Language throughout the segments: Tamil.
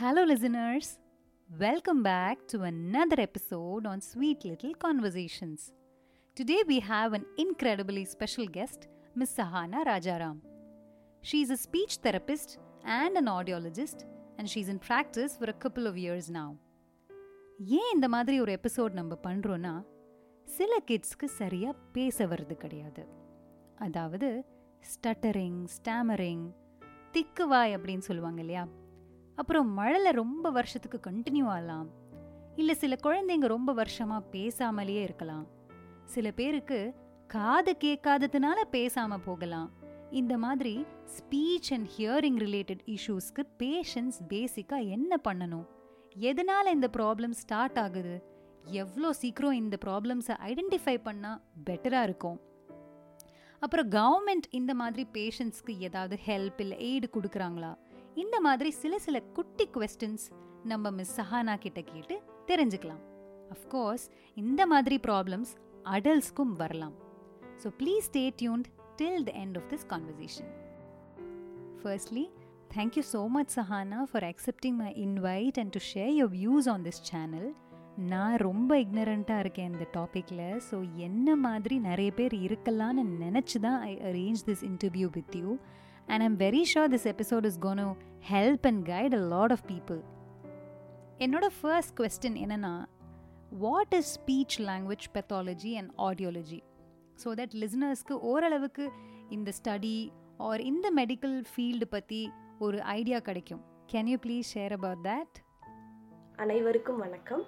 Hello, listeners. Welcome back to another episode on Sweet Little Conversations. Today we have an incredibly special guest, Miss Sahana Rajaram. She's a speech therapist and an audiologist, and she's in practice for a couple of years now. ஏன் இந்த மாதிரி ஒரு எபிசோட் நம்ம பண்ணுறோன்னா சில கிட்ஸ்க்கு சரியாக பேச வர்றது கிடையாது அதாவது ஸ்டட்டரிங் ஸ்டாமரிங் திக்குவாய் அப்படின்னு சொல்லுவாங்க இல்லையா அப்புறம் மழலை ரொம்ப வருஷத்துக்கு கண்டினியூ ஆகலாம். இல்லை சில குழந்தைங்க ரொம்ப வருஷமாக பேசாமலேயே இருக்கலாம். சில பேருக்கு காது கேட்காததுனால பேசாமல் போகலாம். இந்த மாதிரி ஸ்பீச் அண்ட் ஹியரிங் ரிலேட்டட் இஷ்யூஸ்க்கு பேஷன்ஸ் பேசிக்காக என்ன பண்ணணும்? எதனால இந்த ப்ராப்ளம் ஸ்டார்ட் ஆகுது? எவ்வளோ சீக்கிரம் இந்த ப்ராப்ளம்ஸை ஐடென்டிஃபை பண்ணால் பெட்டராக இருக்கும்? அப்புறம் கவர்மெண்ட் இந்த மாதிரி பேஷண்ட்ஸ்க்கு ஏதாவது ஹெல்ப் இல்லை எய்டு கொடுக்குறாங்களா? இந்த மாதிரி சில சில குட்டி கொஸ்டின்ஸ் நம்ம மிஸ் சஹானா கிட்ட கேட்டு தெரிஞ்சுக்கலாம். அஃப்கோர்ஸ் இந்த மாதிரி ப்ராப்ளம்ஸ் அடல்ட்ஸ்க்கும் வரலாம். So please stay tuned till the end of this conversation firstly Thank you so much, Sahana, for accepting my invite and to share your views on this channel. நான் ரொம்ப இக்னரண்ட்டாக இருக்கேன் இந்த டாப்பிக்கில் ஸோ என்ன மாதிரி நிறைய பேர் இருக்கலாம்னு நினச்சி தான் I arrange this interview with you and I'm very sure this episode is gonna help and guide a lot of people என்னோட ஃபர்ஸ்ட் கொஸ்டின் என்னென்னா what is speech language pathology and audiology so that லிசனர்ஸ்க்கு ஓரளவுக்கு இந்த ஸ்டடி ஆர் இந்த மெடிக்கல் ஃபீல்டு பற்றி ஒரு ஐடியா கிடைக்கும். Can you please share about that அனைவருக்கும் வணக்கம்.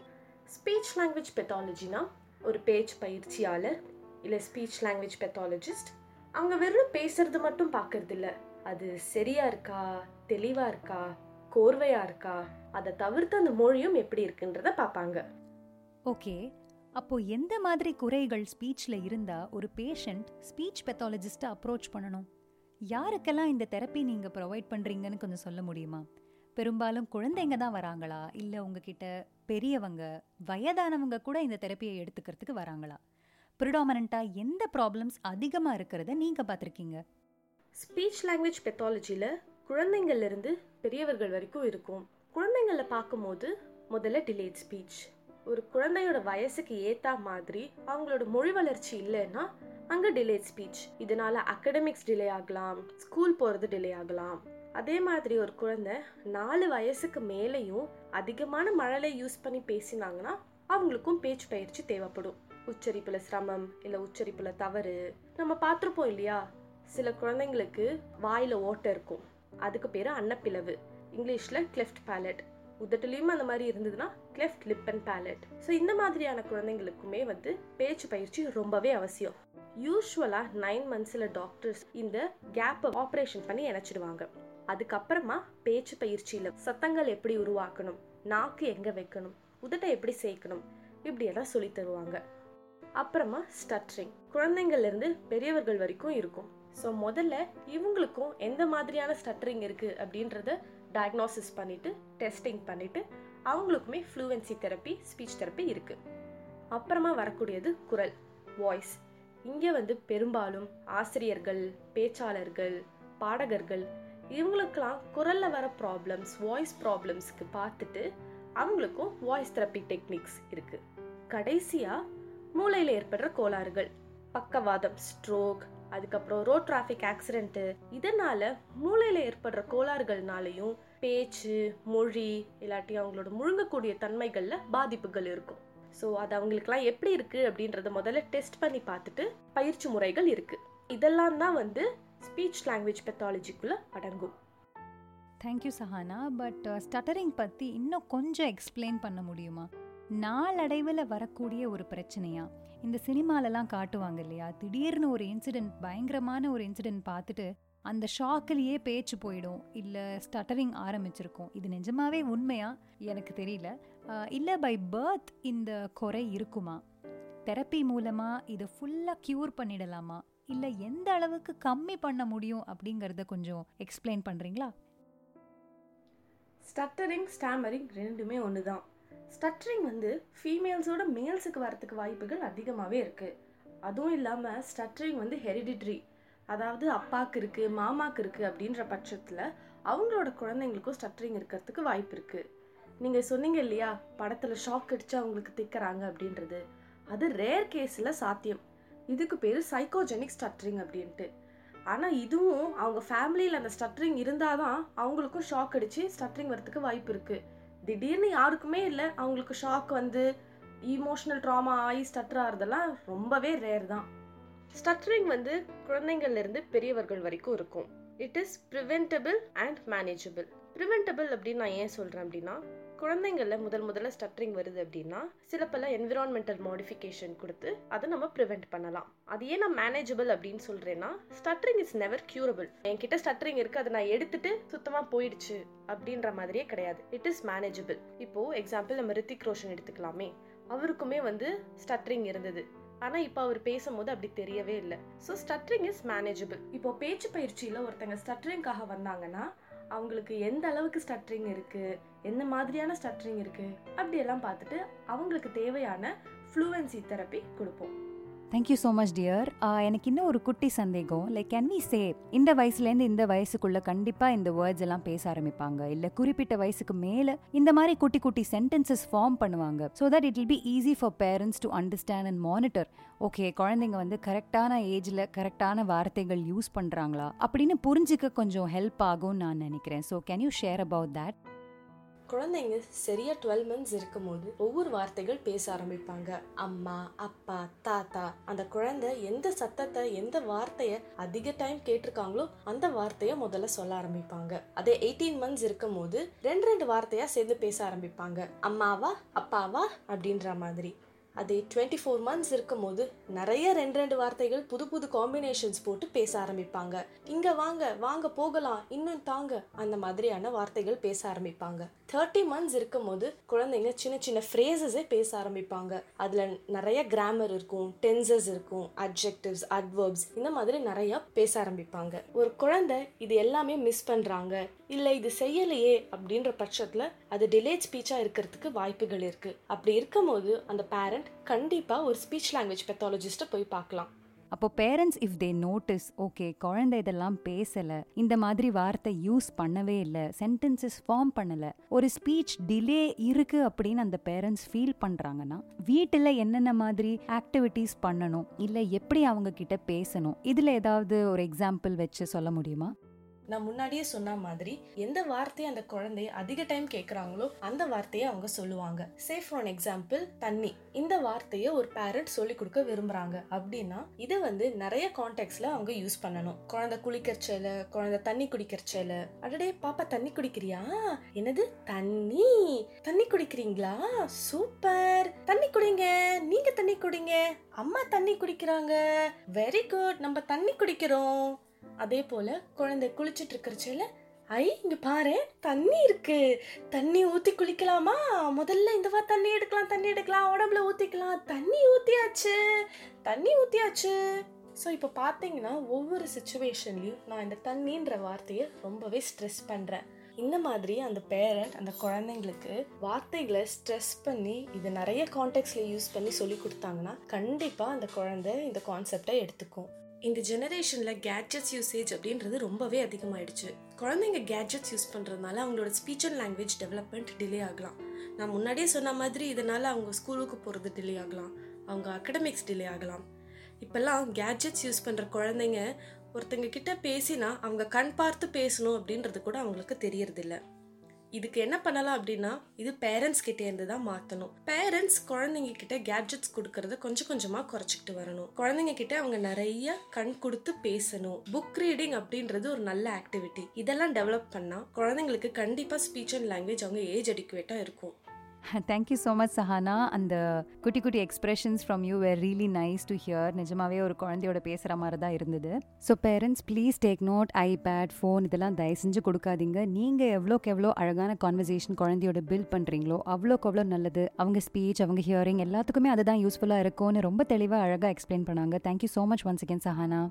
ஸ்பீச் லாங்குவேஜ் பெத்தாலஜினா ஒரு பேச்சு பயிற்சியாளர் இல்லை ஸ்பீச் லாங்குவேஜ் பெத்தாலஜிஸ்ட் அவங்க வெறும் பேசுறது மட்டும் பார்க்கறதில்ல. அது சரியா இருக்கா? தெளிவா இருக்கா? கோர்வையா இருக்கா? அதை தவிர்த்து அந்த மொழியும் எப்படி இருக்குன்றத பார்ப்பாங்க. ஓகே. அப்போ எந்த மாதிரி குறைகள் ஸ்பீச்சில் இருந்தால் ஒரு பேஷண்ட் ஸ்பீச் பெத்தாலஜிஸ்ட்டை அப்ரோச் பண்ணணும்? யாருக்கெல்லாம் இந்த தெரப்பி நீங்கள் ப்ரொவைட் பண்ணுறீங்கன்னு கொஞ்சம் சொல்ல முடியுமா? பெரும்பாலும் குழந்தைங்க தான் வராங்களா? இல்லை உங்ககிட்ட பெரியவங்க வயதானவங்க கூட இந்த தெரப்பியை எடுத்துக்கிறதுக்கு வராங்களா? ப்ரிடாமனண்ட்டாக எந்த ப்ராப்ளம்ஸ் அதிகமாக இருக்கிறத நீங்கள் பார்த்துருக்கீங்க? ஸ்பீச் லாங்குவேஜ் பெத்தாலஜியில் குழந்தைங்கள்லேருந்து பெரியவர்கள் வரைக்கும் இருக்கும். குழந்தைங்கள பார்க்கும்போது முதல்ல டிலேட் ஸ்பீச் ஒரு குழந்தையோட வயசுக்கு ஏற்ற மாதிரி அவங்களோட மொழி வளர்ச்சி இல்லைன்னா அங்கே டிலேட் ஸ்பீச் இதனால அகடமிக்ஸ் டிலே ஆகலாம் ஸ்கூல் போகிறது டிலே ஆகலாம். அதே மாதிரி ஒரு குழந்தை நாலு வயசுக்கு மேலேயும் அதிகமான மழலை யூஸ் பண்ணி பேசினாங்கன்னா அவங்களுக்கும் பேச்சு பயிற்சி தேவைப்படும். உச்சரிப்பில் சிரமம் இல்லை உச்சரிப்பில் தவறு நம்ம பார்த்துருப்போம் இல்லையா? சில குழந்தைங்களுக்கு வாயில் ஓட்டை இருக்கும். அதுக்கு பேர் அன்னப்பிளவு. இங்கிலீஷில் கிளெஃப்ட் பேலட் உதட்டுலையும் அந்த மாதிரி இருந்ததுன்னா cleft lip and palate so இந்த மாதிரியான குழந்தைங்களுக்குமே வந்து பேச்சு பயிற்சி ரொம்பவே அவசியம். யூஸ்வலாக நைன் மந்த்ஸில் டாக்டர்ஸ் இந்த கேப்பை ஆப்ரேஷன் பண்ணி இணைச்சிடுவாங்க. அதுக்கப்புறமா பேச்சு பயிற்சியில் சத்தங்கள் எப்படி உருவாக்கணும் நாக்கு எங்கே வைக்கணும் உதட்டை எப்படி சேர்க்கணும் இப்படியெல்லாம் சொல்லி தருவாங்க. அப்புறமா ஸ்டட்ரிங் குழந்தைங்கள்லேருந்து பெரியவர்கள் வரைக்கும் இருக்கும். ஸோ முதல்ல இவங்களுக்கும் எந்த மாதிரியான ஸ்டட்டரிங் இருக்குது அப்படின்றத டயக்னோசிஸ் பண்ணிவிட்டு டெஸ்டிங் பண்ணிவிட்டு அவங்களுக்குமே ஃப்ளூவன்சி தெரப்பி ஸ்பீச் தெரப்பி இருக்கு. அப்புறமா வரக்கூடியது குரல் வாய்ஸ் இங்கே வந்து பெரும்பாலும் ஆசிரியர்கள் பேச்சாளர்கள் பாடகர்கள் இவங்களுக்கெல்லாம் குரல்ல வர ப்ராப்ளம்ஸ் வாய்ஸ் ப்ராப்ளம்ஸ்க்கு பார்த்துட்டு அவங்களுக்கும் வாய்ஸ் தெரப்பி டெக்னிக்ஸ் இருக்கு. கடைசியா மூளையில் ஏற்படுற கோளாறுகள் பக்கவாதம் ஸ்ட்ரோக் அதுக்கப்புறம் ரோட் டிராஃபிக் ஆக்சிடென்ட்டு இதனால் மூளையில் ஏற்படுற கோளாறுகள்னாலையும் பேச்சு மொழி இல்லாட்டி அவங்களோட முழுங்கக்கூடிய தன்மைகளில் பாதிப்புகள் இருக்கும். ஸோ அது அவங்களுக்குலாம் எப்படி இருக்குது அப்படின்றத முதல்ல டெஸ்ட் பண்ணி பார்த்துட்டு பயிற்சி முறைகள் இருக்குது இதெல்லாம் தான் வந்து ஸ்பீச் லாங்குவேஜ் பெத்தாலஜிக்குள்ளே அடங்கும். தேங்க்யூ சஹானா பட் ஸ்டட்டரிங் பற்றி இன்னும் கொஞ்சம் எக்ஸ்பிளைன் பண்ண முடியுமா? நாளடைவில் வரக்கூடிய ஒரு பிரச்சனையா? இந்த சினிமாலெல்லாம் காட்டுவாங்க இல்லையா? திடீர்னு ஒரு இன்சிடென்ட் பயங்கரமான ஒரு இன்சிடென்ட் பார்த்துட்டு அந்த ஷாக்கிலேயே பேச்சு போயிடும். இல்லை ஸ்டட்டரிங் ஆரம்பிச்சிருக்கும். இது நிஜமாவே உண்மையா? எனக்கு தெரியல. இல்லை பை பர்த் இந்த குறை இருக்குமா? தெரப்பி மூலமாக இதை ஃபுல்லாக க்யூர் பண்ணிடலாமா? இல்லை எந்த அளவுக்கு கம்மி பண்ண முடியும் அப்படிங்கிறத கொஞ்சம் எக்ஸ்பிளைன் பண்ணுறீங்களா ஸ்டட்டரிங் ஸ்டாமரிங் ரெண்டுமே ஒன்று தான் ஸ்டட்டரிங் வந்து ஃபீமேல்ஸோட மேல்ஸுக்கு வரத்துக்கு வாய்ப்புகள் அதிகமாகவே இருக்குது அதுவும் இல்லாமல் ஸ்டட்டரிங் வந்து ஹெரிடிட்ரி அதாவது அப்பாவுக்கு இருக்குது மாமாக்கு இருக்குது அப்படின்ற பட்சத்தில் அவங்களோட குழந்தைங்களுக்கும் ஸ்டட்ரிங் இருக்கிறதுக்கு வாய்ப்பு இருக்குது நீங்கள் சொன்னீங்க இல்லையா படத்தில் ஷாக் அடித்து அவங்களுக்கு திக்கிறாங்க அப்படின்றது. அது ரேர் கேஸில் சாத்தியம். இதுக்கு பேர் சைக்கோஜெனிக் ஸ்டட்ரிங் அப்படின்ட்டு. ஆனால் இதுவும் அவங்க ஃபேமிலியில் அந்த ஸ்டட்டரிங் இருந்தால் தான் அவங்களுக்கும் ஷாக் அடித்து ஸ்டட்ரிங் வரத்துக்கு வாய்ப்பு இருக்குது திடீர்னு யாருக்குமே இல்லை. அவங்களுக்கு ஷாக் வந்து இமோஷனல் ட்ராமா ஆகி ஸ்டட்டர் ஆகிறதெல்லாம் ரொம்பவே ரேர் தான். ஸ்டட்டரிங் வந்து குழந்தைங்கள்லேருந்து பெரியவர்கள் வரைக்கும் இருக்கும். It is preventable and manageable preventable அப்படின்னு நான் ஏன் சொல்கிறேன் அப்படின்னா குழந்தைங்களில் முதல் முதல்ல ஸ்டட்டரிங் வருது அப்படின்னா சில பல என்விரான்மெண்டல் மாடிஃபிகேஷன் கொடுத்து அதை நம்ம ப்ரிவெண்ட் பண்ணலாம். அது ஏன் நான் மேனேஜபிள் அப்படின்னு சொல்கிறேன்னா ஸ்டட்டரிங் இஸ் நெவர் க்யூரபிள் என்கிட்ட ஸ்டட்டரிங் இருக்குது அதை நான் எடுத்துட்டு சுத்தமாக போயிடுச்சு அப்படின்ற மாதிரியே கிடையாது. இட் இஸ் மேனேஜபிள் இப்போது எக்ஸாம்பிள் நம்ம ரித்திக் ரோஷன் எடுத்துக்கலாமே. அவருக்குமே வந்து ஸ்டட்டரிங் இருந்தது. ஆனால் இப்போ அவர் பேசும்போது அப்படி தெரியவே இல்லை. ஸோ ஸ்டட்டரிங் இஸ் மேனேஜபிள் இப்போ பேச்சு பயிற்சியில் ஒருத்தங்க ஸ்டட்டரிங்காக வந்தாங்கன்னா அவங்களுக்கு எந்த அளவுக்கு ஸ்டட்டரிங் இருக்குது எந்த மாதிரியான ஸ்டட்டரிங் இருக்குது அப்படியெல்லாம் பார்த்துட்டு அவங்களுக்கு தேவையான ஃப்ளூவன்சி தெரப்பி கொடுப்போம். Thank you so much dear எனக்கு இன்னும் ஒரு குட்டி சந்தேகம். லைக் கேன் வி சே இந்த வயசுலேருந்து இந்த வயசுக்குள்ள கண்டிப்பாக இந்த வேர்ட்ஸ் எல்லாம் பேச ஆரம்பிப்பாங்க? இல்லை குறிப்பிட்ட வயசுக்கு மேலே இந்த மாதிரி குட்டி குட்டி சென்டென்சஸ் ஃபார்ம் பண்ணுவாங்க? So that it will be easy for parents to understand and monitor okay குழந்தைங்க வந்து கரெக்டான ஏஜில் கரெக்டான வார்த்தைகள் யூஸ் பண்ணுறாங்களா அப்படின்னு புரிஞ்சிக்க கொஞ்சம் ஹெல்ப் ஆகும்னு நான் நினைக்கிறேன். So can you share about that குழந்தைங்க சரியா டுவெல் மந்த்ஸ் இருக்கும்போது ஒவ்வொரு வார்த்தைகள் பேச ஆரம்பிப்பாங்க. அம்மா அப்பா தாத்தா அந்த குழந்தை எந்த சத்தத்தை எந்த வார்த்தைய அதிக டைம் கேட்டிருக்காங்களோ அந்த வார்த்தைய முதல்ல சொல்ல ஆரம்பிப்பாங்க. அதே எயிட்டீன் மந்த்ஸ் இருக்கும் போது ரெண்டு ரெண்டு வார்த்தையா சேர்ந்து பேச ஆரம்பிப்பாங்க. அம்மாவா அப்பாவா அப்படின்ற மாதிரி. அதே டுவெண்ட்டி ஃபோர் மந்த்ஸ் இருக்கும் போது நிறைய ரெண்டு ரெண்டு வார்த்தைகள் புது புது காம்பினேஷன்ஸ் போட்டு பேச ஆரம்பிப்பாங்க. இங்க வாங்க வாங்க போகலாம் இன்னும் தாங்க அந்த மாதிரியான வார்த்தைகள் பேச ஆரம்பிப்பாங்க. தேர்ட்டி மந்த்ஸ் இருக்கும் போது குழந்தைங்க சின்ன சின்ன ஃப்ரேசஸே பேச ஆரம்பிப்பாங்க. அதுல நிறைய கிராமர் இருக்கும் டென்சஸ் இருக்கும் அட்ஜெக்டிவ்ஸ் அட்வர்ப்ஸ் இந்த மாதிரி நிறைய பேச ஆரம்பிப்பாங்க. ஒரு குழந்தை இது எல்லாமே மிஸ் பண்றாங்க. இல்லை இது செய்யலையே அப்படின்ற பட்சத்தில் அது டிலேட் ஸ்பீச்சாக இருக்கிறதுக்கு வாய்ப்புகள் இருக்குது அப்படி இருக்கும்போது அந்த பேரண்ட் கண்டிப்பாக ஒரு ஸ்பீச் லாங்குவேஜ் பெத்தாலஜிஸ்ட்டை போய் பார்க்கலாம். அப்போ parents if they notice okay குழந்தை இதெல்லாம் பேசலை இந்த மாதிரி வார்த்தை யூஸ் பண்ணவே இல்லை சென்டென்சஸ் ஃபார்ம் பண்ணலை ஒரு ஸ்பீச் டிலே இருக்கு அப்படின்னு அந்த பேரண்ட்ஸ் ஃபீல் பண்ணுறாங்கன்னா வீட்டில் என்னென்ன மாதிரி ஆக்டிவிட்டீஸ் பண்ணணும் இல்லை எப்படி அவங்க கிட்ட பேசணும் இதில் ஏதாவது ஒரு எக்ஸாம்பிள் வச்சு சொல்ல முடியுமா? நான் முன்னாடியே சொன்ன மாதிரி எந்த வார்த்தையை அந்த குழந்தை அதிக டைம் கேட்குறாங்களோ அந்த வார்த்தையை அவங்க சொல்லுவாங்க. சே ஃபார் எக்ஸாம்பிள் தண்ணி. இந்த வார்த்தையை ஒரு பேரண்ட் சொல்லி கொடுக்க விரும்புறாங்க. அப்படின்னா இதை வந்து நிறைய கான்டெக்ட்ல அவங்க யூஸ் பண்ணணும். குழந்தை குளிக்கிறச்சல குழந்தை தண்ணி குடிக்கிறச்சல அடடே பாப்பா தண்ணி குடிக்கிறியா? என்னது? தண்ணி. தண்ணி குடிக்கிறீங்களா? சூப்பர். தண்ணி குடிங்க. நீங்க தண்ணி குடிங்க. அம்மா தண்ணி குடிக்கிறாங்க. வெரி குட் நம்ம தண்ணி குடிக்கிறோம். அதே போல குழந்தை குளிச்சிட்டு இருக்கிறச்சல ஐ இங்க பாரு தண்ணி இருக்கு. தண்ணி ஊத்தி குளிக்கலாமா? முதல்ல இந்த வா தண்ணி எடுக்கலாம் தண்ணி எடுக்கலாம். உடம்புல ஊத்திக்கலாம். தண்ணி ஊத்தியாச்சு. தண்ணி ஊத்தியாச்சு. ஸோ இப்போ பார்த்தீங்கன்னா ஒவ்வொரு சுச்சுவேஷன்லையும் நான் இந்த தண்ணின்ற வார்த்தையை ரொம்பவே ஸ்ட்ரெஸ் பண்ணுறேன் இந்த மாதிரி அந்த பேரண்ட் அந்த குழந்தைங்களுக்கு வார்த்தைகளை ஸ்ட்ரெஸ் பண்ணி இது நிறைய கான்டெக்ட்ஸில் யூஸ் பண்ணி சொல்லி கொடுத்தாங்கன்னா கண்டிப்பாக அந்த குழந்தை இந்த கான்செப்டை எடுத்துக்கும். இந்த ஜெனரேஷனில் கேட்ஜெட்ஸ் யூசேஜ் அப்படின்றது ரொம்பவே அதிகமாயிடுச்சு. குழந்தைங்க கேட்ஜெட்ஸ் யூஸ் பண்ணுறதுனால அவங்களோட speech and language development delay ஆகலாம். நான் முன்னாடியே சொன்ன மாதிரி இதனால் அவங்க ஸ்கூலுக்கு போகிறது டிலே ஆகலாம். அவங்க அகடமிக்ஸ் டிலே ஆகலாம். இப்போல்லாம் கேட்ஜெட்ஸ் யூஸ் பண்ணுற குழந்தைங்க ஒருத்தங்க கிட்ட பேசினா அவங்க கண் பார்த்து பேசணும் அப்படின்றது கூட அவங்களுக்கு தெரியறதில்ல. இதுக்கு என்ன பண்ணலாம் அப்படின்னா இது பேரண்ட்ஸ் கிட்டே இருந்து தான் மாற்றணும் பேரண்ட்ஸ் குழந்தைங்க கிட்ட கேட்ஜெட்ஸ் கொடுக்கறத கொஞ்சம் கொஞ்சமாக குறைச்சிக்கிட்டு வரணும். குழந்தைங்க கிட்ட அவங்க நிறைய கண் கொடுத்து பேசணும். புக் ரீடிங் அப்படின்றது ஒரு நல்ல ஆக்டிவிட்டி இதெல்லாம் டெவலப் பண்ணால் குழந்தைங்களுக்கு கண்டிப்பாக ஸ்பீச் அண்ட் லாங்குவேஜ் அவங்க ஏஜ் அடிக்குவேட்டாக இருக்கும். Thank you so much Sahana அந்த குட்டி குட்டி expressions from you were really nice to hear நிஜமாவே ஒரு குழந்தையோட பேசுகிற மாதிரி தான் இருந்தது. So parents please take note iPad phone இதெல்லாம் தயவு செஞ்சு கொடுக்காதீங்க. நீங்கள் எவ்வளோக்கு எவ்வளோ அழகான கான்வர்சேஷன் குழந்தையோட பில்ட் பண்ணுறீங்களோ அவ்வளோக்கு அவ்வளோ நல்லது. அவங்க ஸ்பீச் அவங்க ஹியரிங் எல்லாத்துக்குமே அதுதான் யூஸ்ஃபுல்லாக இருக்கும்னு ரொம்ப தெளிவாக அழகாக எக்ஸ்பிளைன் பண்ணாங்க. Thank you so much once again Sahana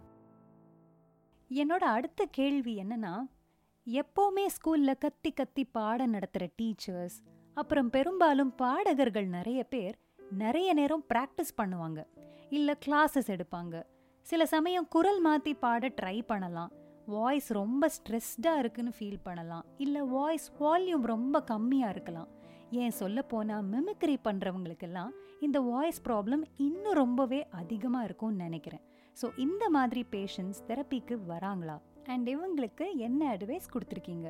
என்னோட அடுத்த கேள்வி என்னன்னா எப்போவுமே ஸ்கூலில் கத்தி கத்தி பாடம் நடத்துகிற டீச்சர்ஸ் அப்புறம் பெரும்பாலும் பாடகர்கள் நிறைய பேர் நிறைய நேரம் ப்ராக்டிஸ் பண்ணுவாங்க. இல்லை கிளாஸஸ் எடுப்பாங்க. சில சமயம் குரல் மாற்றி பாட ட்ரை பண்ணலாம். வாய்ஸ் ரொம்ப ஸ்ட்ரெஸ்டாக இருக்குன்னு ஃபீல் பண்ணலாம். இல்லை வாய்ஸ் வால்யூம் ரொம்ப கம்மியாக இருக்கலாம். ஏன் சொல்ல போனால் மிமிக்ரி பண்ணுறவங்களுக்கெல்லாம் இந்த வாய்ஸ் ப்ராப்ளம் இன்னும் ரொம்பவே அதிகமாக இருக்கும்னு நினைக்கிறேன். ஸோ இந்த மாதிரி பேஷண்ட்ஸ் தெரப்பிக்கு வராங்களா? அண்ட் இவங்களுக்கு என்ன அட்வைஸ் கொடுத்துருக்கீங்க?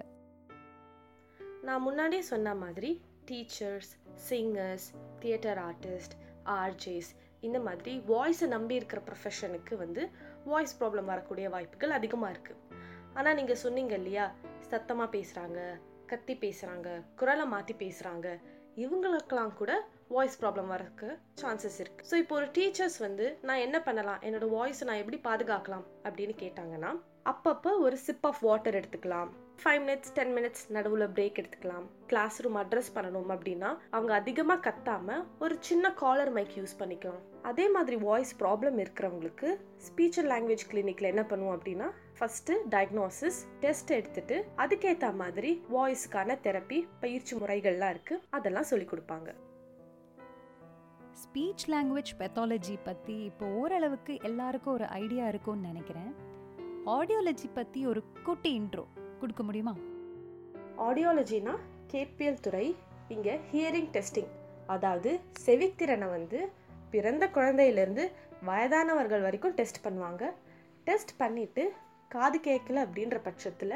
நான் முன்னாடியே சொன்ன மாதிரி teachers singers theatre artist RJs இந்த மாதிரி வாய்ஸை நம்பி இருக்கிற ப்ரொஃபஷனுக்கு வந்து வாய்ஸ் ப்ராப்ளம் வரக்கூடிய வாய்ப்புகள் அதிகமாக இருக்குது ஆனால் நீங்கள் சொன்னீங்க இல்லையா? சத்தமாக பேசுகிறாங்க கத்தி பேசுகிறாங்க குரலை மாற்றி பேசுகிறாங்க இவங்களுக்கெல்லாம் கூட வாய்ஸ் ப்ராப்ளம் வரக்கு சான்சஸ் இருக்குது ஸோ இப்போ ஒரு டீச்சர்ஸ் வந்து நான் என்ன பண்ணலாம்? என்னோட வாய்ஸை நான் எப்படி பாதுகாக்கலாம்? அப்படின்னு கேட்டாங்கன்னா அப்பப்போ ஒரு சிப் ஆஃப் வாட்டர் எடுத்துக்கலாம். ஃபைவ் மினிட்ஸ் டென் மினிட்ஸ் நடுவில் பிரேக் எடுத்துக்கலாம். கிளாஸ் ரூம் அட்ரஸ் பண்ணணும் அப்படின்னா அவங்க அதிகமாக கத்தாமல் ஒரு சின்ன காலர் மைக் யூஸ் பண்ணிக்கலாம். அதே மாதிரி வாய்ஸ் ப்ராப்ளம் இருக்கிறவங்களுக்கு ஸ்பீச் அண்ட் லாங்குவேஜ் கிளினிக்கில் என்ன பண்ணுவோம் அப்படின்னா ஃபஸ்ட்டு டயக்னோசிஸ் டெஸ்ட் எடுத்துட்டு அதுக்கேற்ற மாதிரி வாய்ஸ்க்கான தெரப்பி பயிற்சி முறைகள்லாம் இருக்குது அதெல்லாம் சொல்லி கொடுப்பாங்க. ஸ்பீச் லாங்குவேஜ் பெத்தாலஜி பற்றி இப்போ ஓரளவுக்கு எல்லாருக்கும் ஒரு ஐடியா இருக்கும்னு நினைக்கிறேன். ஆடியாலஜி பற்றி ஒரு குட்டி இன்ட்ரோ கொடுக்க முடியுமா? ஆடியாலஜினா கேட்பியல் துறை இங்கே ஹியரிங் டெஸ்டிங் அதாவது செவித்திறனை வந்து பிறந்த குழந்தையிலேருந்து வயதானவர்கள் வரைக்கும் டெஸ்ட் பண்ணுவாங்க. டெஸ்ட் பண்ணிவிட்டு காது கேட்கல அப்படின்ற பட்சத்தில்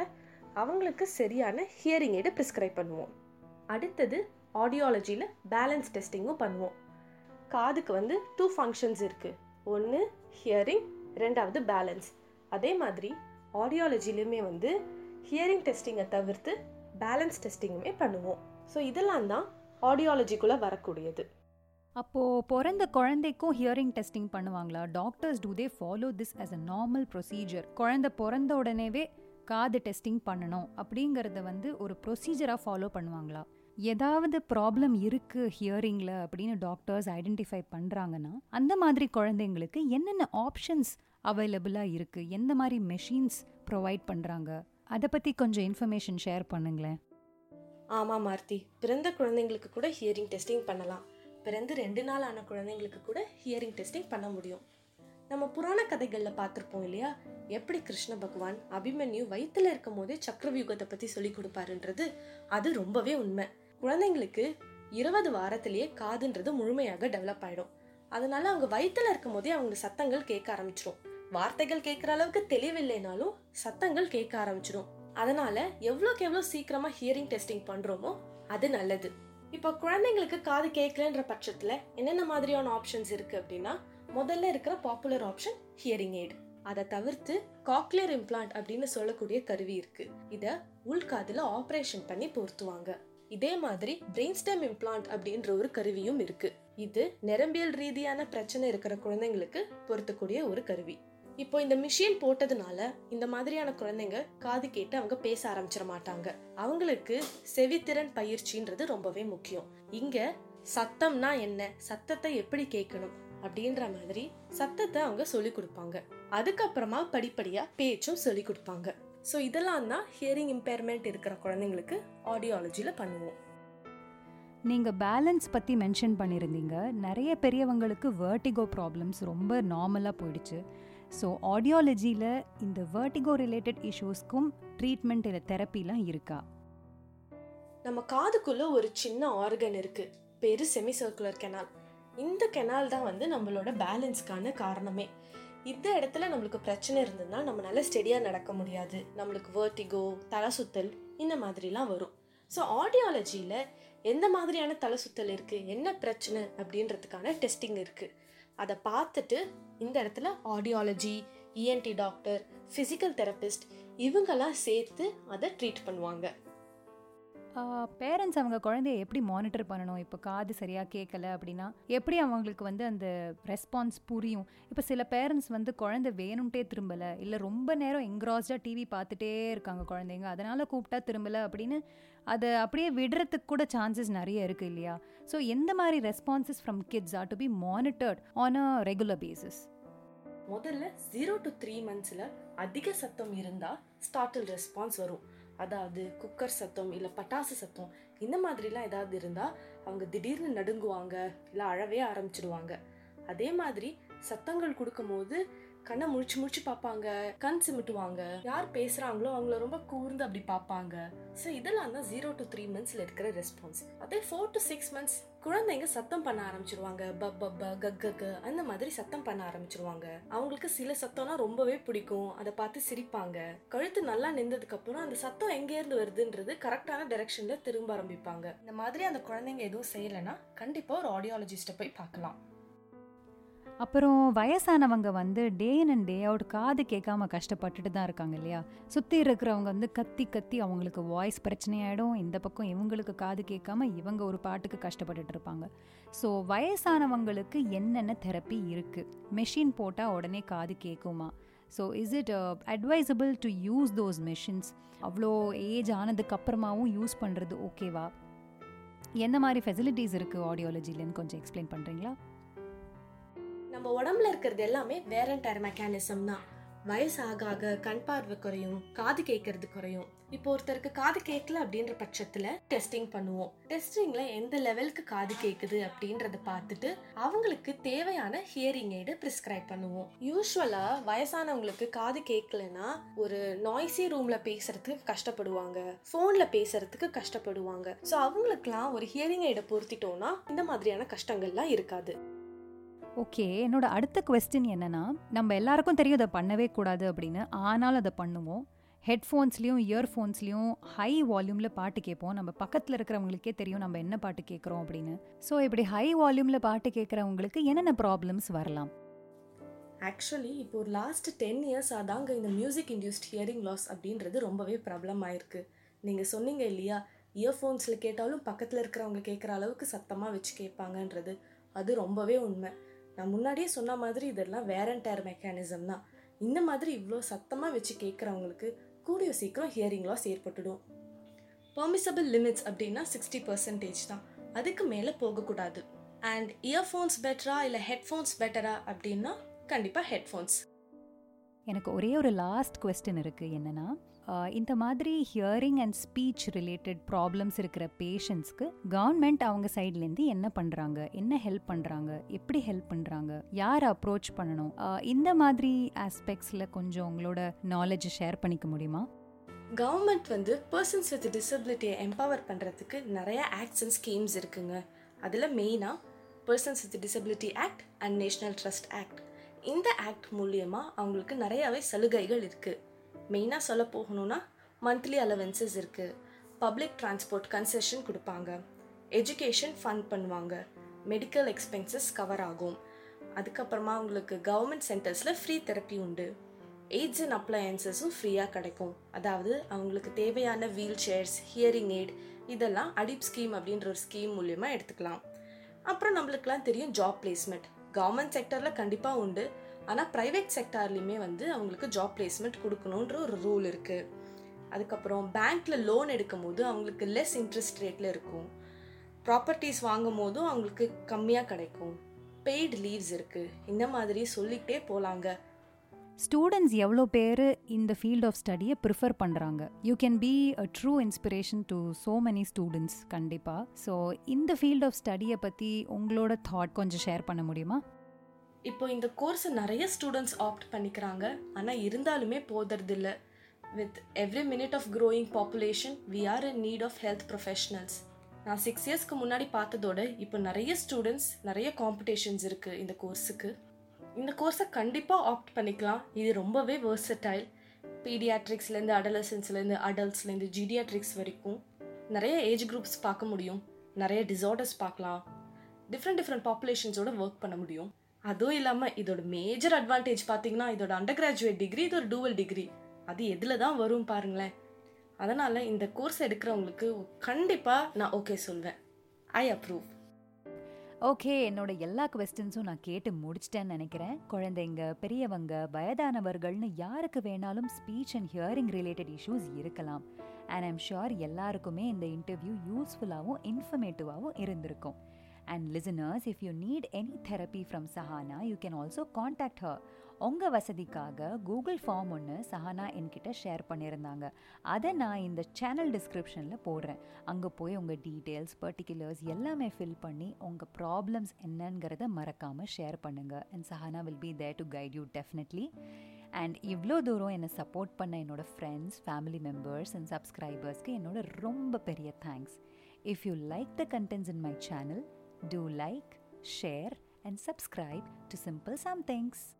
அவங்களுக்கு சரியான ஹியரிங் எய்டு ப்ரிஸ்கிரைப் பண்ணுவோம். அடுத்தது ஆடியாலஜியில் பேலன்ஸ் டெஸ்டிங்கும் பண்ணுவோம். காதுக்கு வந்து டூ ஃபங்க்ஷன்ஸ் இருக்குது ஒன்று ஹியரிங் ரெண்டாவது பேலன்ஸ் அதே மாதிரி ஆடியாலஜிலையுமே வந்து ஹியரிங் டெஸ்டிங்கை தவிர்த்து பேலன்ஸ் டெஸ்டிங்குமே பண்ணுவோம். ஸோ இதெல்லாம் தான் ஆடியாலஜிக்குள்ளே வரக்கூடியது. அப்போது பிறந்த குழந்தைக்கும் ஹியரிங் டெஸ்டிங் பண்ணுவாங்களா? Doctors do they follow this as a normal procedure குழந்தை பிறந்த உடனேவே காது டெஸ்டிங் பண்ணணும் அப்படிங்கிறத வந்து ஒரு ப்ரொசீஜராக ஃபாலோ பண்ணுவாங்களா? ஏதாவது ப்ராப்ளம் இருக்குது ஹியரிங்கில் அப்படின்னு டாக்டர்ஸ் ஐடென்டிஃபை பண்ணுறாங்கன்னா அந்த மாதிரி குழந்தைங்களுக்கு என்னென்ன ஆப்ஷன்ஸ் அவைலபிளாக இருக்குது எந்த மாதிரி மெஷின்ஸ் ப்ரொவைட் பண்ணுறாங்க அதை பற்றி கொஞ்சம் இன்ஃபர்மேஷன் ஷேர் பண்ணுங்களேன். ஆமாம் மார்த்தி. பிறந்த குழந்தைங்களுக்கு கூட ஹியரிங் டெஸ்டிங் பண்ணலாம். பிறந்து ரெண்டு நாள் ஆன குழந்தைங்களுக்கு கூட ஹியரிங் டெஸ்டிங் பண்ண முடியும். நம்ம புராண கதைகளில் பார்த்துருப்போம் இல்லையா? எப்படி கிருஷ்ண பகவான் அபிமன்யு வயிற்றுல இருக்கும் போதே சக்கரவியூகத்தை பற்றி சொல்லி கொடுப்பாருன்றது அது ரொம்பவே உண்மை. குழந்தைங்களுக்கு இருபது வாரத்திலேயே காதுன்றது முழுமையாக டெவலப் ஆகிடும் அதனால அவங்க வயிற்றுல இருக்கும் போதே அவங்க சத்தங்கள் கேட்க ஆரம்பிச்சிடும் வார்த்தைகள் கேட்குற அளவுக்கு தெளிவில்லைனாலும் சத்தங்கள் கேட்க ஆரம்பிச்சிடும் அதனால எவ்வளோக்கு எவ்வளோ சீக்கிரமா ஹியரிங் டெஸ்டிங் பண்றோமோ அது நல்லது. இப்போ குழந்தைங்களுக்கு காது கேட்கலன்ற பட்சத்துல என்னென்ன மாதிரியான ஆப்ஷன்ஸ் இருக்கு அப்படின்னா முதல்ல இருக்கிற பாப்புலர் ஆப்ஷன் ஹியரிங் எய்டு அதை தவிர்த்து காக்லியர் இம்ப்ளான்ட் அப்படின்னு சொல்லக்கூடிய கருவி இருக்கு. இதை உள்காதுல ஆப்ரேஷன் பண்ணி பொருத்துவாங்க. இதே மாதிரி பிரெயின் ஸ்டெம் இம்ப்ளான்ட் அப்படின்ற ஒரு கருவியும் இருக்கு. இது நரம்பியல் ரீதியான பிரச்சனை இருக்கிற குழந்தைங்களுக்கு பொருத்தக்கூடிய ஒரு கருவி. இப்போ இந்த மிஷின் போட்டதுனால இந்த மாதிரியான குழந்தைங்க காது கேட்டு அவங்க பேச ஆரம்பிச்சிட மாட்டாங்க. அவங்களுக்கு செவித்திறன் பயிற்சின்றது ரொம்பவே முக்கியம். இங்க சத்தம்னா என்ன? சத்தத்தை எப்படி கேட்கணும்? அப்படின்ற மாதிரி சத்தத்தை அவங்க சொல்லி கொடுப்பாங்க. அதுக்கப்புறமா படிப்படியா பேச்சும் சொல்லி கொடுப்பாங்க. ஸோ இதெல்லாம் தான் ஹியரிங் இம்பேர்மெண்ட் இருக்கிற குழந்தைங்களுக்கு ஆடியாலஜியில் பண்ணுவோம். நீங்கள் பேலன்ஸ் பற்றி மென்ஷன் பண்ணியிருந்தீங்க. நிறைய பெரியவங்களுக்கு வேர்ட்டிகோ ப்ராப்ளம்ஸ் ரொம்ப நார்மலாக போயிடுச்சு. ஸோ ஆடியாலஜியில் இந்த வேர்டிகோ ரிலேட்டட் இஷ்யூஸ்க்கும் ட்ரீட்மெண்ட் இல்லை தெரப்பிலாம் இருக்கா? நம்ம காதுக்குள்ளே ஒரு சின்ன ஆர்கன் இருக்குது பெரு செமி சர்க்குலர் கெனால் இந்த கெனால் தான் வந்து நம்மளோட பேலன்ஸ்க்கான காரணமே. இந்த இடத்துல நம்மளுக்கு பிரச்சனை இருந்ததுன்னா நம்மளால ஸ்டெடியாக நடக்க முடியாது. நம்மளுக்கு வேர்டிகோ தலை சுத்தல் இந்த மாதிரிலாம் வரும். ஸோ ஆடியாலஜியில் எந்த மாதிரியான தலை சுத்தல் இருக்குது என்ன பிரச்சனை? அப்படின்றதுக்கான டெஸ்டிங் இருக்குது அதை பார்த்துட்டு இந்த இடத்துல audiology ENT doctor physical therapist இவங்கெல்லாம் சேர்த்து அதை ட்ரீட் பண்ணுவாங்க. பேரண்ட்ஸ் அவங்க குழந்தைய எப்படி மானிட்டர் பண்ணணும்? இப்போ காது சரியாக கேட்கல அப்படின்னா எப்படி அவங்களுக்கு வந்து அந்த ரெஸ்பான்ஸ் புரியும்? இப்போ சில பேரண்ட்ஸ் வந்து குழந்தை வேணும்ட்டே திரும்பலை இல்லை ரொம்ப நேரம் எங்க்ராஸ்டாக டிவி பார்த்துட்டே இருக்காங்க குழந்தைங்க அதனால் கூப்பிட்டா திரும்பலை அப்படின்னு அதை அப்படியே விடுறதுக்கு கூட சான்சஸ் நிறைய இருக்குது இல்லையா? ஸோ எந்த மாதிரி responses from kids are to be monitored on a regular basis முதல்ல ஜீரோ டு த்ரீ மந்த்ஸில் அதிக சத்தம் இருந்தால் ஸ்டார்டில் ரெஸ்பான்ஸ் வரும். அதாவது குக்கர் சத்தம் இல்லை பட்டாசு சத்தம் இந்த மாதிரிலாம் ஏதாவது இருந்தால் அவங்க திடீர்னு நடுங்குவாங்க இல்லை அழவே ஆரம்பிச்சிடுவாங்க. அதே மாதிரி சத்தங்கள் கொடுக்கும்போது கண்ணை முழிச்சு முழிச்சு பார்ப்பாங்க கண் சிமிட்டுவாங்க. யார் பேசுறாங்களோ அவங்கள ரொம்ப கூர்ந்து அப்படி பார்ப்பாங்க. ஸோ இதெல்லாம் தான் ஜீரோ டு த்ரீ மந்த்ஸ்ல இருக்கிற ரெஸ்பான்ஸ் அதே ஃபோர் டு சிக்ஸ் மந்த்ஸ் குழந்தைங்க சத்தம் பண்ண ஆரம்பிச்சிருவாங்க. பப் பப்ப கக்க அந்த மாதிரி சத்தம் பண்ண ஆரம்பிச்சிருவாங்க. அவங்களுக்கு சில சத்தம்னா ரொம்பவே பிடிக்கும். அதை பார்த்து சிரிப்பாங்க. கழுத்து நல்லா நின்றதுக்கு அப்புறம் அந்த சத்தம் எங்க இருந்து வருதுன்றது கரெக்டான டைரக்ஷன்ல திரும்ப ஆரம்பிப்பாங்க. இந்த மாதிரி அந்த குழந்தைங்க எதுவும் செய்யலைன்னா கண்டிப்பா ஒரு ஆடியாலஜிஸ்ட போய் பார்க்கலாம். அப்புறம் வயசானவங்க வந்து டே இன் அண்ட் டே அவுட் காது கேட்காம கஷ்டப்பட்டுட்டு தான் இருக்காங்க இல்லையா? சுற்றி இருக்கிறவங்க வந்து கத்தி கத்தி அவங்களுக்கு வாய்ஸ் பிரச்சனையாயிடும். இந்த பக்கம் இவங்களுக்கு காது கேட்காம இவங்க ஒரு பாட்டுக்கு கஷ்டப்பட்டுட்டு இருப்பாங்க. ஸோ வயசானவங்களுக்கு என்னென்ன தெரப்பி இருக்குது மெஷின் போட்டால் உடனே காது கேட்குமா? So is it advisable to use those machines அவ்வளோ ஏஜ் ஆனதுக்கப்புறமாவும் யூஸ் பண்ணுறது ஓகேவா எந்த மாதிரி ஃபெசிலிட்டிஸ் இருக்குது ஆடியாலஜிலன்னு கொஞ்சம் எக்ஸ்பிளைன் பண்ணுறீங்களா நம்ம உடம்புல இருக்கிறது எல்லாமே வேற டயர் மெக்கானிசம் தான். வயசு ஆக ஆக கண் பார்வை குறையும் காது கேட்கறது குறையும். இப்போ ஒருத்தருக்கு காது கேட்கல அப்படின்ற பட்சத்துல டெஸ்டிங் பண்ணுவோம். டெஸ்டிங்ல எந்த லெவலுக்கு காது கேக்குது அப்படின்றத பார்த்துட்டு அவங்களுக்கு தேவையான ஹியரிங் எய்டு பிரிஸ்கிரைப் பண்ணுவோம். யூஸ்வலா வயசானவங்களுக்கு காது கேட்கலன்னா ஒரு நாய்ஸி ரூம்ல பேசுறதுக்கு கஷ்டப்படுவாங்க. போன்ல பேசுறதுக்கு கஷ்டப்படுவாங்க. ஸோ அவங்களுக்குலாம் ஒரு ஹியரிங் எய்டை பொருத்திட்டோம்னா இந்த மாதிரியான கஷ்டங்கள்லாம் இருக்காது. ஓகே என்னோட அடுத்த கொஸ்டின் என்னென்னா நம்ம எல்லாருக்கும் தெரியும் அதை பண்ணவே கூடாது அப்படின்னு. ஆனாலும் அதை பண்ணுவோம். ஹெட்ஃபோன்ஸ்லேயும் இயர்ஃபோன்ஸ்லேயும் ஹை வால்யூமில் பாட்டு கேட்போம். நம்ம பக்கத்தில் இருக்கிறவங்களுக்கே தெரியும் நம்ம என்ன பாட்டு கேட்குறோம் அப்படின்னு. ஸோ இப்படி ஹை வால்யூமில் பாட்டு கேட்குறவங்களுக்கு என்னென்ன ப்ராப்ளம்ஸ் வரலாம்? ஆக்சுவலி இப்போ ஒரு லாஸ்ட் டென் இயர்ஸாக தாங்க இந்த மியூசிக் இன்டியூஸ்ட் ஹியரிங் லாஸ் அப்படின்றது ரொம்பவே ப்ராப்ளம் ஆயிருக்கு. நீங்கள் சொன்னீங்க இல்லையா இயர்ஃபோன்ஸில் கேட்டாலும் பக்கத்தில் இருக்கிறவங்க கேட்குற அளவுக்கு சத்தமாக வச்சு கேட்பாங்கன்றது. அது ரொம்பவே உண்மை. நான் முன்னாடியே சொன்ன மாதிரி இதெல்லாம் வேர் அண்ட் டயர் மெக்கானிசம் தான். இந்த மாதிரி இவ்வளோ சத்தமாக வச்சு கேட்குறவங்களுக்கு கூடிய சீக்கிரம் ஹியரிங் லாஸ் ஏற்பட்டுடும். பர்மிசபிள் லிமிட்ஸ் அப்படின்னா சிக்ஸ்டி பர்சன்டேஜ் தான். அதுக்கு மேலே போகக்கூடாது. அண்ட் இயர்ஃபோன்ஸ் பெட்டரா இல்லை ஹெட்ஃபோன்ஸ் பெட்டரா அப்படின்னா கண்டிப்பாக ஹெட்ஃபோன்ஸ் எனக்கு ஒரே ஒரு லாஸ்ட் கொஸ்டின் இருக்குது என்னென்னா இந்த மாதிரி hearing and speech related problems இருக்கிற பேஷண்ட்ஸ்க்கு கவர்மெண்ட் அவங்க சைட்லேருந்து என்ன பண்ணுறாங்க என்ன ஹெல்ப் பண்ணுறாங்க எப்படி ஹெல்ப் பண்ணுறாங்க யார் அப்ரோச் பண்ணணும்? இந்த மாதிரி ஆஸ்பெக்ட்ஸில் கொஞ்சம் உங்களோட நாலேஜ் ஷேர் பண்ணிக்க முடியுமா? கவர்மெண்ட் வந்து பர்சன்ஸ் வித் டிசபிலிட்டியை எம்பவர் பண்ணுறதுக்கு நிறைய ஆக்ட்ஸ் அண்ட் ஸ்கீம்ஸ் இருக்குங்க. அதில் மெயினாக persons with disability act and national trust act இந்த ஆக்ட் மூலியமாக அவங்களுக்கு நிறையாவே சலுகைகள் இருக்குது மெயினாக சொல்ல போகணும்னா மந்த்லி அலவன்சஸ் இருக்குது பப்ளிக் டிரான்ஸ்போர்ட் கன்செஷன் கொடுப்பாங்க. எஜுகேஷன் ஃபண்ட் பண்ணுவாங்க. மெடிக்கல் எக்ஸ்பென்சஸ் கவர் ஆகும். அதுக்கப்புறமா அவங்களுக்கு கவர்மெண்ட் சென்டர்ஸில் ஃப்ரீ தெரப்பி உண்டு. எய்ட்ஸ் அண்ட் அப்ளையன்சஸும் ஃப்ரீயாக கிடைக்கும். அதாவது அவங்களுக்கு தேவையான வீல் சேர்ஸ் ஹியரிங் எய்ட் இதெல்லாம் அடிப் ஸ்கீம் அப்படின்ற ஒரு ஸ்கீம் மூலியமாக எடுத்துக்கலாம். அப்புறம் நம்மளுக்குலாம் தெரியும் ஜாப் பிளேஸ்மெண்ட் கவர்மெண்ட் செக்டரில் கண்டிப்பாக உண்டு. ஆனால் ப்ரைவேட் செக்டார்லேயுமே வந்து அவங்களுக்கு ஜாப் பிளேஸ்மெண்ட் கொடுக்கணுன்ற ஒரு ரூல் இருக்குது அதுக்கப்புறம் பேங்க்கில் லோன் எடுக்கும் போது அவங்களுக்கு லெஸ் இன்ட்ரெஸ்ட் ரேட்டில் இருக்கும். ப்ராப்பர்ட்டிஸ் வாங்கும் போதும் அவங்களுக்கு கம்மியாக கிடைக்கும். பெய்டு லீவ்ஸ் இருக்குது இந்த மாதிரி சொல்லிக்கிட்டே போகலாங்க ஸ்டூடெண்ட்ஸ் எவ்வளோ பேர் இந்த ஃபீல்ட் ஆஃப் ஸ்டடியை ப்ரிஃபர் பண்ணுறாங்க you can be a true inspiration to so many students கண்டிப்பாக ஸோ இந்த ஃபீல்ட் ஆஃப் ஸ்டடியை பற்றி உங்களோட தாட் கொஞ்சம் ஷேர் பண்ண முடியுமா? இப்போ இந்த கோர்ஸை நிறைய ஸ்டூடெண்ட்ஸ் ஆப்ட் பண்ணிக்கிறாங்க. ஆனால் இருந்தாலுமே போதறதில்ல. With every minute of growing population we are in need of health professionals நான் சிக்ஸ் இயர்ஸ்க்கு முன்னாடி பார்த்ததோட இப்போ நிறைய ஸ்டூடெண்ட்ஸ் நிறைய காம்படிஷன்ஸ் இருக்குது இந்த கோர்ஸுக்கு இந்த கோர்ஸை கண்டிப்பாக ஆப்ட் பண்ணிக்கலாம். இது ரொம்பவே வேர்சட்டைல் பீடியாட்ரிக்ஸ்லேருந்து அடலசன்ஸ்லேருந்து அடல்ட்ஸ்லேருந்து ஜீடியாட்ரிக்ஸ் வரைக்கும் நிறைய ஏஜ் குரூப்ஸ் பார்க்க முடியும். நிறைய டிசார்டர்ஸ் பார்க்கலாம். டிஃப்ரெண்ட் டிஃப்ரெண்ட் பாப்புலேஷன்ஸோட ஒர்க் பண்ண முடியும். அதுவும் இல்லாமல் இதோட மேஜர் அட்வான்டேஜ் பார்த்தீங்கன்னா இதோட அண்டர் கிராஜுவேட் டிகிரி இது ஒரு டூவல் டிகிரி அது எதில் தான் வரும் பாருங்களேன். அதனால் இந்த கோர்ஸ் எடுக்கிறவங்களுக்கு கண்டிப்பாக நான் ஓகே சொல்வேன். ஐ அப்ரூவ் ஓகே என்னோட எல்லா கொஸ்டின்ஸும் நான் கேட்டு முடிச்சிட்டேன்னு நினைக்கிறேன். குழந்தைங்க பெரியவங்க வயதானவர்கள்னு யாருக்கு வேணாலும் speech and hearing related issues இருக்கலாம். அண்ட் ஐம் ஷுர் எல்லாருக்குமே இந்த இன்டர்வியூ யூஸ்ஃபுல்லாகவும் இன்ஃபர்மேட்டிவாகவும் இருந்திருக்கும். And listeners if you need any therapy from Sahana you can also contact her உங்கள் வசதிக்காக கூகுள் ஃபார்ம் ஒன்று சஹானா என்கிட்ட ஷேர் பண்ணியிருந்தாங்க அதை நான் இந்த சேனல் டிஸ்கிரிப்ஷனில் போடுறேன். அங்கே போய் உங்கள் டீட்டெயில்ஸ் பர்டிகுலர்ஸ் எல்லாமே ஃபில் பண்ணி உங்கள் ப்ராப்ளம்ஸ் என்னங்கிறத மறக்காமல் ஷேர் பண்ணுங்கள் and Sahana will be there to guide you definitely and இவ்வளோ தூரம் என்னை சப்போர்ட் பண்ண என்னோடய ஃப்ரெண்ட்ஸ் ஃபேமிலி மெம்பர்ஸ் அண்ட் சப்ஸ்கிரைபர்ஸ்க்கு என்னோட ரொம்ப பெரிய thanks if you like the contents in my channel Do like, share, and subscribe to Simple Somethings.